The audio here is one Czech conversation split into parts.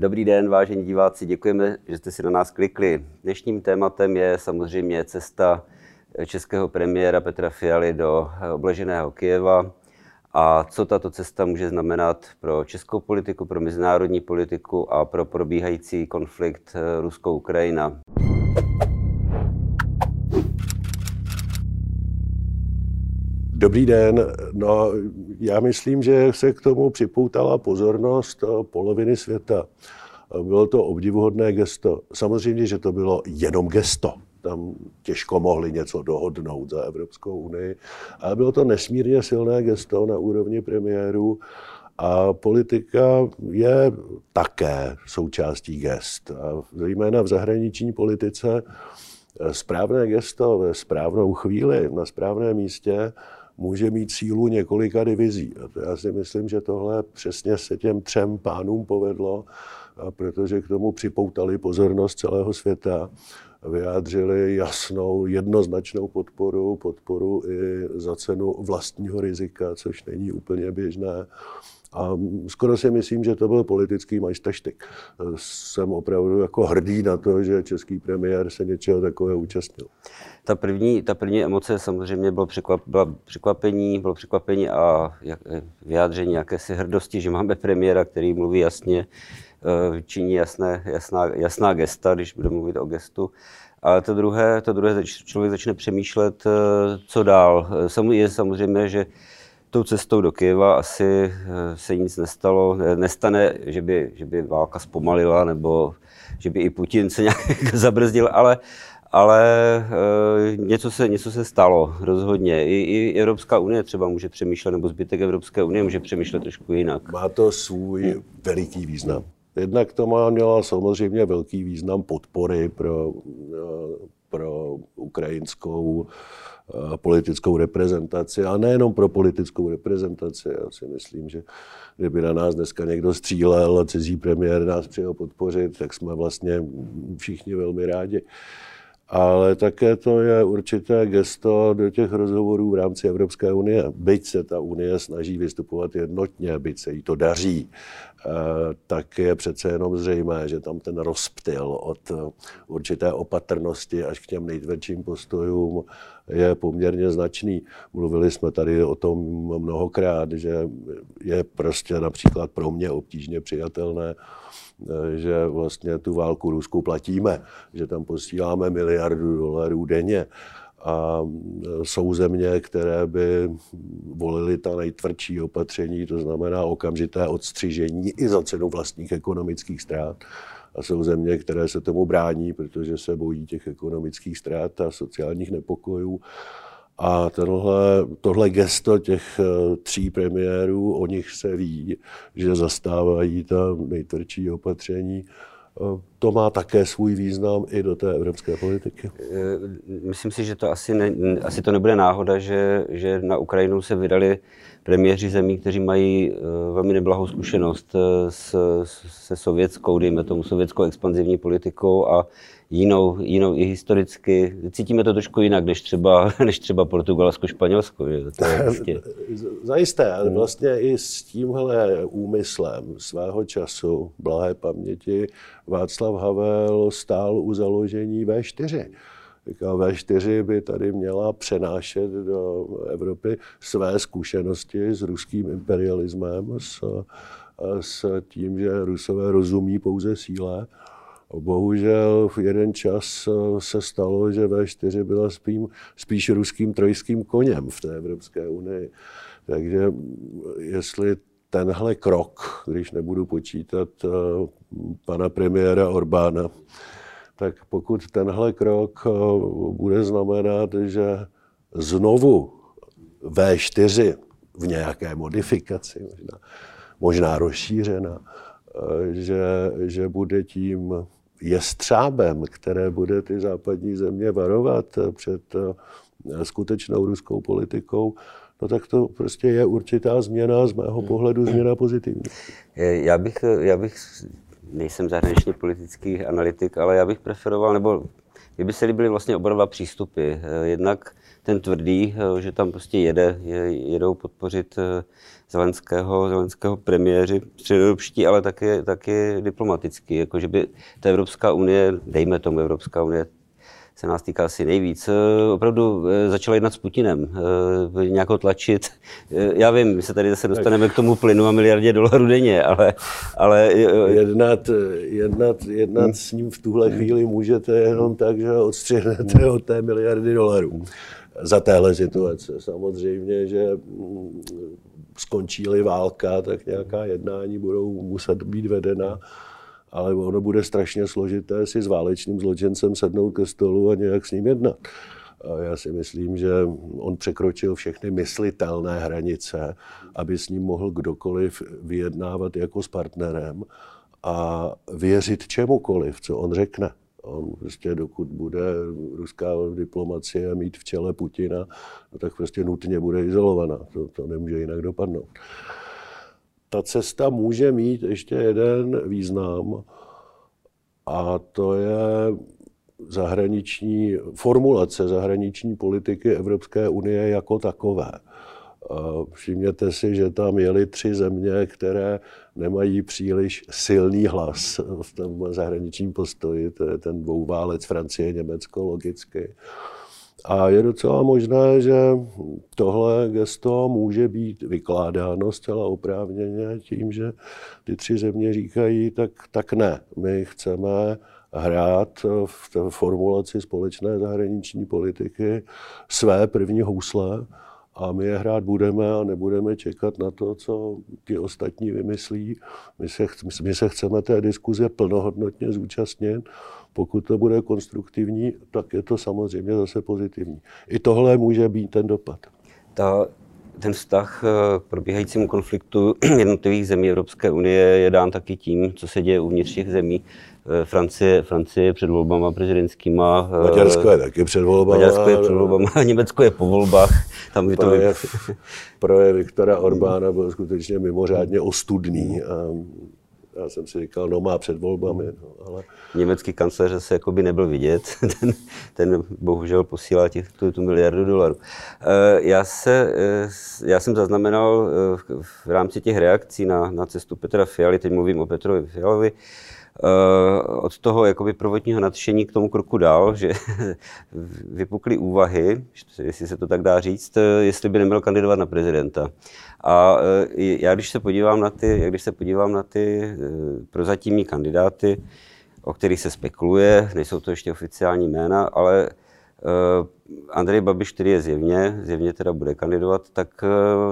Dobrý den, vážení diváci, děkujeme, že jste si na nás klikli. Dnešním tématem je samozřejmě cesta českého premiéra Petra Fialy do obleženého Kijeva a co tato cesta může znamenat pro českou politiku, pro mezinárodní politiku a pro probíhající konflikt Rusko-Ukrajina. Dobrý den. No, já myslím, že se k tomu připoutala pozornost poloviny světa. Bylo to obdivuhodné gesto. Samozřejmě, že to bylo jenom gesto. Tam těžko mohli něco dohodnout za Evropskou unii. Ale bylo to nesmírně silné gesto na úrovni premiérů. A politika je také součástí gest. A zejména v zahraniční politice správné gesto ve správnou chvíli na správném místě může mít sílu několika divizí. A to já si myslím, že tohle přesně se těm třem pánům povedlo, protože k tomu připoutali pozornost celého světa, vyjádřili jasnou, jednoznačnou podporu, podporu i za cenu vlastního rizika, což není úplně běžné. A skoro si myslím, že to byl politický majstaštyk. Jsem opravdu jako hrdý na to, že český premiér se něčeho takového účastnil. Ta první, ta první emoce samozřejmě bylo, překvap, byla překvapení, bylo překvapení a jak, vyjádření jakési hrdosti, že máme premiéra, který mluví jasně, eh, činí jasné, jasná, jasná gesta, když bude mluvit o gestu. Ale to druhé, to druhé člověk začne přemýšlet, eh, co dál. Je samozřejmě, že tou cestou do Kyjeva asi eh, se nic nestalo. Nestane, že by, že by válka zpomalila nebo že by i Putin se nějak zabrzdil, ale, ale e, něco, se, něco se stalo rozhodně. I, I Evropská unie třeba může přemýšlet, nebo zbytek Evropské unie může přemýšlet trošku jinak. Má to svůj veliký význam. Jednak to má měla samozřejmě velký význam podpory pro, eh, pro ukrajinskou Eh, politickou reprezentaci, a nejenom pro politickou reprezentaci. Já si myslím, že kdyby na nás dneska někdo střílel a cizí premiér nás přijel podpořit, tak jsme vlastně všichni velmi rádi ale také to je určité gesto do těch rozhovorů v rámci Evropské unie. Byť se ta unie snaží vystupovat jednotně, byť se jí to daří, eh, tak je přece jenom zřejmé, že tam ten rozptyl od určité opatrnosti až k těm nejtvrdším postojům je poměrně značný. Mluvili jsme tady o tom mnohokrát, že je prostě například pro mě obtížně přijatelné, že vlastně tu válku Rusku platíme, že tam posíláme miliardu dolarů denně. A jsou země, které by volily ta nejtvrdší opatření, to znamená okamžité odstřižení i za cenu vlastních ekonomických ztrát. A jsou země, které se tomu brání, protože se bojí těch ekonomických ztrát a sociálních nepokojů. A tenhle, tohle gesto těch eh, tří premiérů, o nich se ví, že zastávají ta nejtvrdší opatření. Eh, to má také svůj význam i do té evropské politiky. Eh, myslím si, že to asi, ne, asi to nebude náhoda, že, že na Ukrajinu se vydali premiéři zemí, kteří mají velmi neblahou zkušenost s, se sovětskou, dejme tomu sovětskou expanzivní politikou a jinou, jinou i historicky. Cítíme to trošku jinak, než třeba, než třeba Portugalsko, Španělsko. Že? To je prostě... Zajisté, ale hmm. vlastně i s tímhle úmyslem svého času, blahé paměti, Václav Havel stál u založení V4. V4 by tady měla přenášet do Evropy své zkušenosti s ruským imperialismem, s, s tím, že Rusové rozumí pouze síle Bohužel v jeden čas se stalo, že V4 byla spím, spíš ruským trojským koněm v té Evropské unii. Takže jestli tenhle krok, když nebudu počítat eh, pana premiéra Orbána, tak pokud tenhle krok eh, bude znamenat, že znovu V4 v nějaké modifikaci, možná, možná rozšířena, že, že bude tím jestřábem, které bude ty západní země varovat před eh, skutečnou ruskou politikou, no tak to prostě je určitá změna, z mého pohledu změna pozitivní. Já bych, já bych nejsem zahraničně politický analytik, ale já bych preferoval, nebo kdyby se líbily vlastně oba dva přístupy. Jednak ten tvrdý, že tam prostě jede, jedou podpořit Zelenského, Zelenského premiéři středoevropští, ale taky, taky diplomaticky. Jako, že by ta Evropská unie, dejme tomu Evropská unie, se nás týká asi nejvíc, eh, opravdu eh, začala jednat s Putinem, eh, nějak ho tlačit. Já vím, my se tady zase dostaneme k tomu plynu a miliardě dolarů denně, ale... ale... Jednat, jednat, jednat s ním v tuhle chvíli můžete jenom tak, že odstřihnete od té miliardy dolarů. Za téhle situace. Samozřejmě, že mm, skončí-li válka, tak nějaká jednání budou muset být vedena ale ono bude strašně složité si s válečným zločincem sednout ke stolu a nějak s ním jednat. A já si myslím, že on překročil všechny myslitelné hranice, aby s ním mohl kdokoliv vyjednávat jako s partnerem a věřit čemukoliv, co on řekne. On prostě dokud bude ruská diplomacie mít v čele Putina, no tak prostě nutně bude izolovaná. To, to nemůže jinak dopadnout ta cesta může mít ještě jeden význam, a to je zahraniční formulace zahraniční politiky Evropské unie jako takové. Všimněte si, že tam jeli tři země, které nemají příliš silný hlas v tom zahraničním postoji. To je ten dvouválec Francie, Německo logicky. A je docela možné, že tohle gesto může být vykládáno zcela oprávněně tím, že ty tři země říkají, tak, tak ne, my chceme hrát v té formulaci společné zahraniční politiky své první housle a my je hrát budeme a nebudeme čekat na to, co ti ostatní vymyslí. My se, my se chceme té diskuze plnohodnotně zúčastnit pokud to bude konstruktivní, tak je to samozřejmě zase pozitivní. I tohle může být ten dopad. Ta, ten vztah eh, k probíhajícímu konfliktu jednotlivých zemí Evropské unie je dán taky tím, co se děje uvnitř těch zemí. Eh, Francie, Francie je před volbama prezidentskýma. Eh, Maďarsko je taky před volbama. Maďarsko je před volbama, Německo je po volbách. Tam projev, to... projev Viktora Orbána byl skutečně mimořádně ostudný. A já jsem si říkal, no má před volbami. No, ale... Německý kancléř se jako by nebyl vidět, ten, ten bohužel posílá těch, tu, tu miliardu dolarů. Eh, já, se, eh, já jsem zaznamenal eh, v rámci těch reakcí na, na cestu Petra Fialy, teď mluvím o Petrovi Fialovi, od toho jakoby prvotního nadšení k tomu kroku dál, že vypukly úvahy, jestli se to tak dá říct, jestli by neměl kandidovat na prezidenta. A e, já když se podívám na ty, když se podívám na ty prozatímní kandidáty, o kterých se spekuluje, nejsou to ještě oficiální jména, ale Andrej Babiš, který je zjevně, zjevně teda bude kandidovat, tak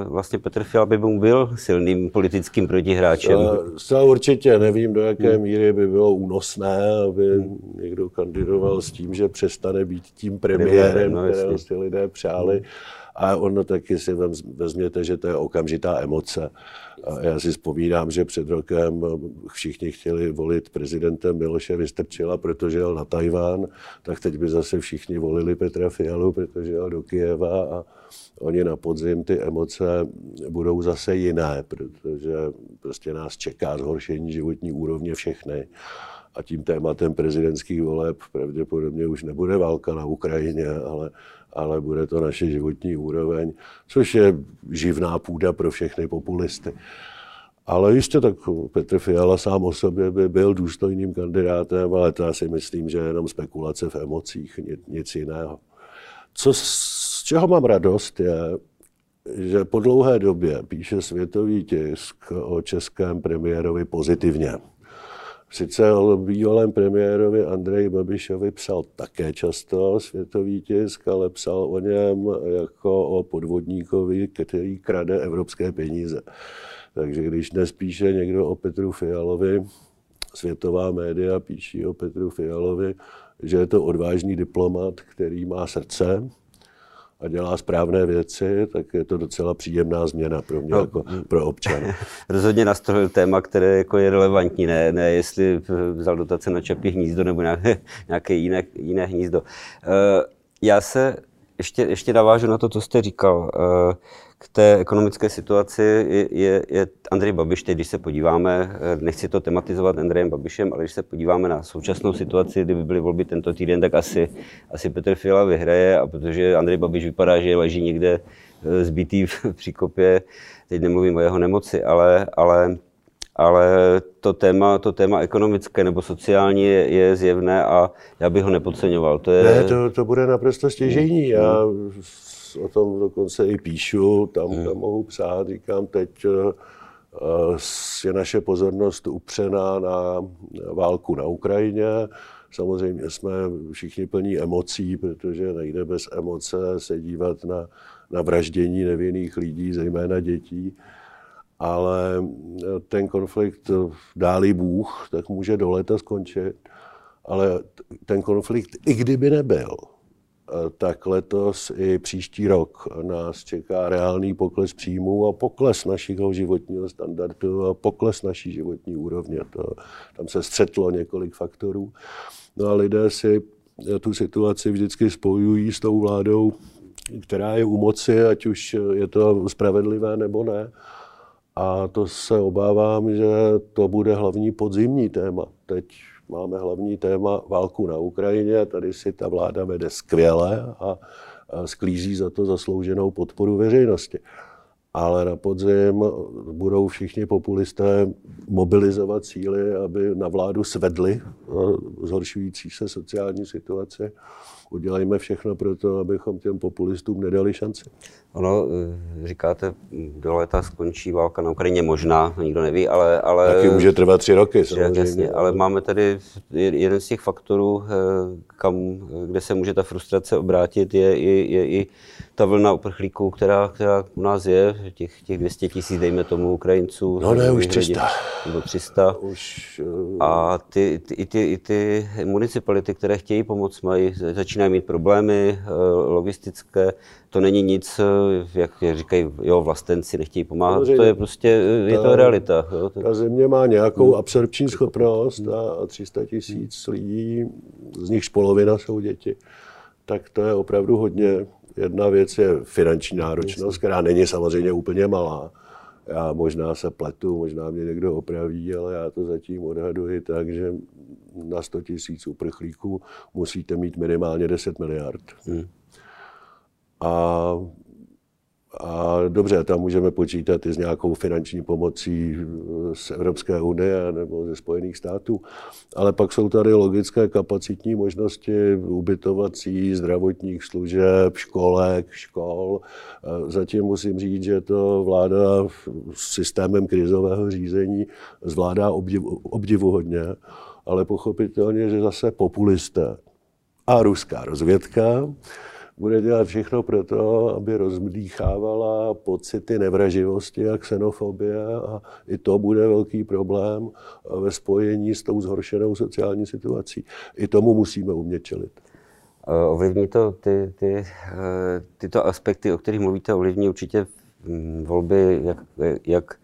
vlastně Petr Fiala by mu byl silným politickým protihráčem. Zcela určitě nevím, do jaké hmm. míry by bylo únosné, aby hmm. někdo kandidoval s tím, že přestane být tím premiérem, no, kterého si lidé přáli. Hmm a ono taky si vezměte, že to je okamžitá emoce. A já si vzpomínám, že před rokem všichni chtěli volit prezidentem Miloše Vystrčila, protože jel na Tajván, tak teď by zase všichni volili Petra Fialu, protože jel do Kijeva a oni na podzim ty emoce budou zase jiné, protože prostě nás čeká zhoršení životní úrovně všechny. A tím tématem prezidentských voleb pravděpodobně už nebude válka na Ukrajině, ale ale bude to naše životní úroveň, což je živná půda pro všechny populisty. Ale jistě tak Petr Fiala sám o sobě by byl důstojným kandidátem, ale to já si myslím, že je jenom spekulace v emocích, nic jiného. Co, z čeho mám radost je, že po dlouhé době píše světový tisk o českém premiérovi pozitivně. Sice o bývalém premiérovi Andreji Babišovi psal také často světový tisk, ale psal o něm jako o podvodníkovi, který krade evropské peníze. Takže když dnes píše někdo o Petru Fialovi, světová média píší o Petru Fialovi, že je to odvážný diplomat, který má srdce, a dělá správné věci, tak je to docela příjemná změna pro mě no, jako pro občana. Rozhodně nastolil téma, které jako je relevantní, ne, ne jestli vzal dotace na čapí hnízdo nebo nějaké, nějaké jiné, jiné hnízdo. Eh, já se ještě, ještě navážu na to, co jste říkal. Eh, k té ekonomické situaci je, je, je Andrej Babiš, teď když se podíváme, eh, nechci to tematizovat Andrejem Babišem, ale když se podíváme na současnou situaci, kdyby byly volby tento týden, tak asi, asi Petr Fiala vyhraje, a protože Andrej Babiš vypadá, že leží někde eh, zbytý v příkopě, teď nemluvím o jeho nemoci, ale, ale ale to téma, to téma ekonomické nebo sociální je, je zjevné a já bych ho nepodceňoval. To je... Ne, to, to bude naprosto stěžení. Já o tom dokonce i píšu, tam, hmm. tam mohu psát, říkám teď, eh, je naše pozornost upřená na válku na Ukrajině. Samozřejmě jsme všichni plní emocí, protože nejde bez emoce se dívat na, na vraždění nevinných lidí, zejména dětí ale eh, ten konflikt, eh, dáli Bůh, tak může do léta skončit. Ale ten konflikt, i kdyby nebyl, eh, tak letos i příští rok nás čeká reálný pokles příjmů a pokles našeho životního standardu a pokles naší životní úrovně. To, tam se střetlo několik faktorů. No a lidé si tu situaci vždycky spojují s tou vládou, která je u moci, ať už je to spravedlivé nebo ne. A to se obávám, že to bude hlavní podzimní téma. Teď máme hlavní téma válku na Ukrajině, tady si ta vláda vede skvěle a sklízí za to zaslouženou podporu veřejnosti. Ale na podzim budou všichni populisté mobilizovat síly, aby na vládu svedli zhoršující se sociální situaci udělejme všechno pro to, abychom těm populistům nedali šanci. Ono, eh, říkáte, do léta skončí válka na Ukrajině možná, nikdo neví, ale... ale Taky může trvat tři roky, samozřejmě. Jasně, ale máme tady jeden z těch faktorů, eh, kam, kde se může ta frustrace obrátit, je, je, je i ta vlna uprchlíků, která, která u nás je, těch, těch 200 tisíc, dejme tomu, Ukrajinců. No ne, už 300. Nebo 300. Už, uh... A ty, ty, i, ty, i ty municipality, které chtějí pomoct, mají, začínají mít problémy uh, logistické. To není nic, uh, jak říkají, jo, vlastenci nechtějí pomáhat. Samozřejmě, to je prostě, je ta, to realita. Jo. Ta země má nějakou hmm. absorpční schopnost a 300 tisíc lidí, z nichž polovina jsou děti. Tak to je opravdu hodně Jedna věc je finanční náročnost, která není samozřejmě úplně malá. Já možná se pletu, možná mě někdo opraví, ale já to zatím odhaduji tak, že na 100 tisíc uprchlíků musíte mít minimálně 10 miliard. Hmm. A a dobře, tam můžeme počítat i s nějakou finanční pomocí z Evropské unie nebo ze Spojených států, ale pak jsou tady logické kapacitní možnosti ubytovací, zdravotních služeb, školek, škol. Zatím musím říct, že to vláda s systémem krizového řízení zvládá obdivu, obdivuhodně, ale pochopitelně, že zase populisté a ruská rozvědka bude dělat všechno pro to, aby rozmdýchávala pocity nevraživosti a xenofobie a i to bude velký problém ve spojení s tou zhoršenou sociální situací. I tomu musíme umět čelit. Ovlivní to ty, ty, eh, tyto aspekty, o kterých mluvíte, ovlivní určitě mm, volby, jak, jak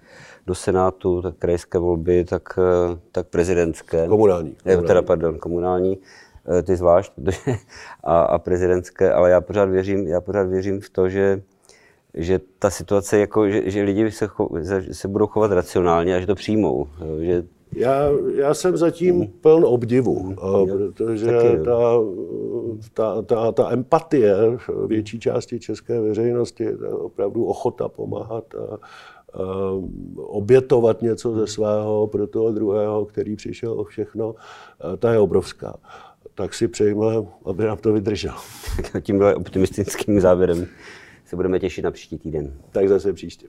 do Senátu, tak krajské volby, tak, eh, tak prezidentské. Komunální. Eh, komunální. Teda, pardon, komunální. Eh, ty zvlášť, a, a prezidentské, ale já pořád věřím, já pořád věřím v to, že, že ta situace, jako, že, že lidi se, cho, se budou chovat racionálně a že to přijmou. Eh, že... Já, já jsem zatím hmm. pln obdivu, hmm. protože ta, ta, ta, ta empatie větší části české veřejnosti, ta opravdu ochota pomáhat a, a obětovat něco ze svého pro toho druhého, který přišel o všechno, ta je obrovská tak si přejme, aby nám to vydrželo. Tímhle optimistickým závěrem se budeme těšit na příští týden. Tak zase příště.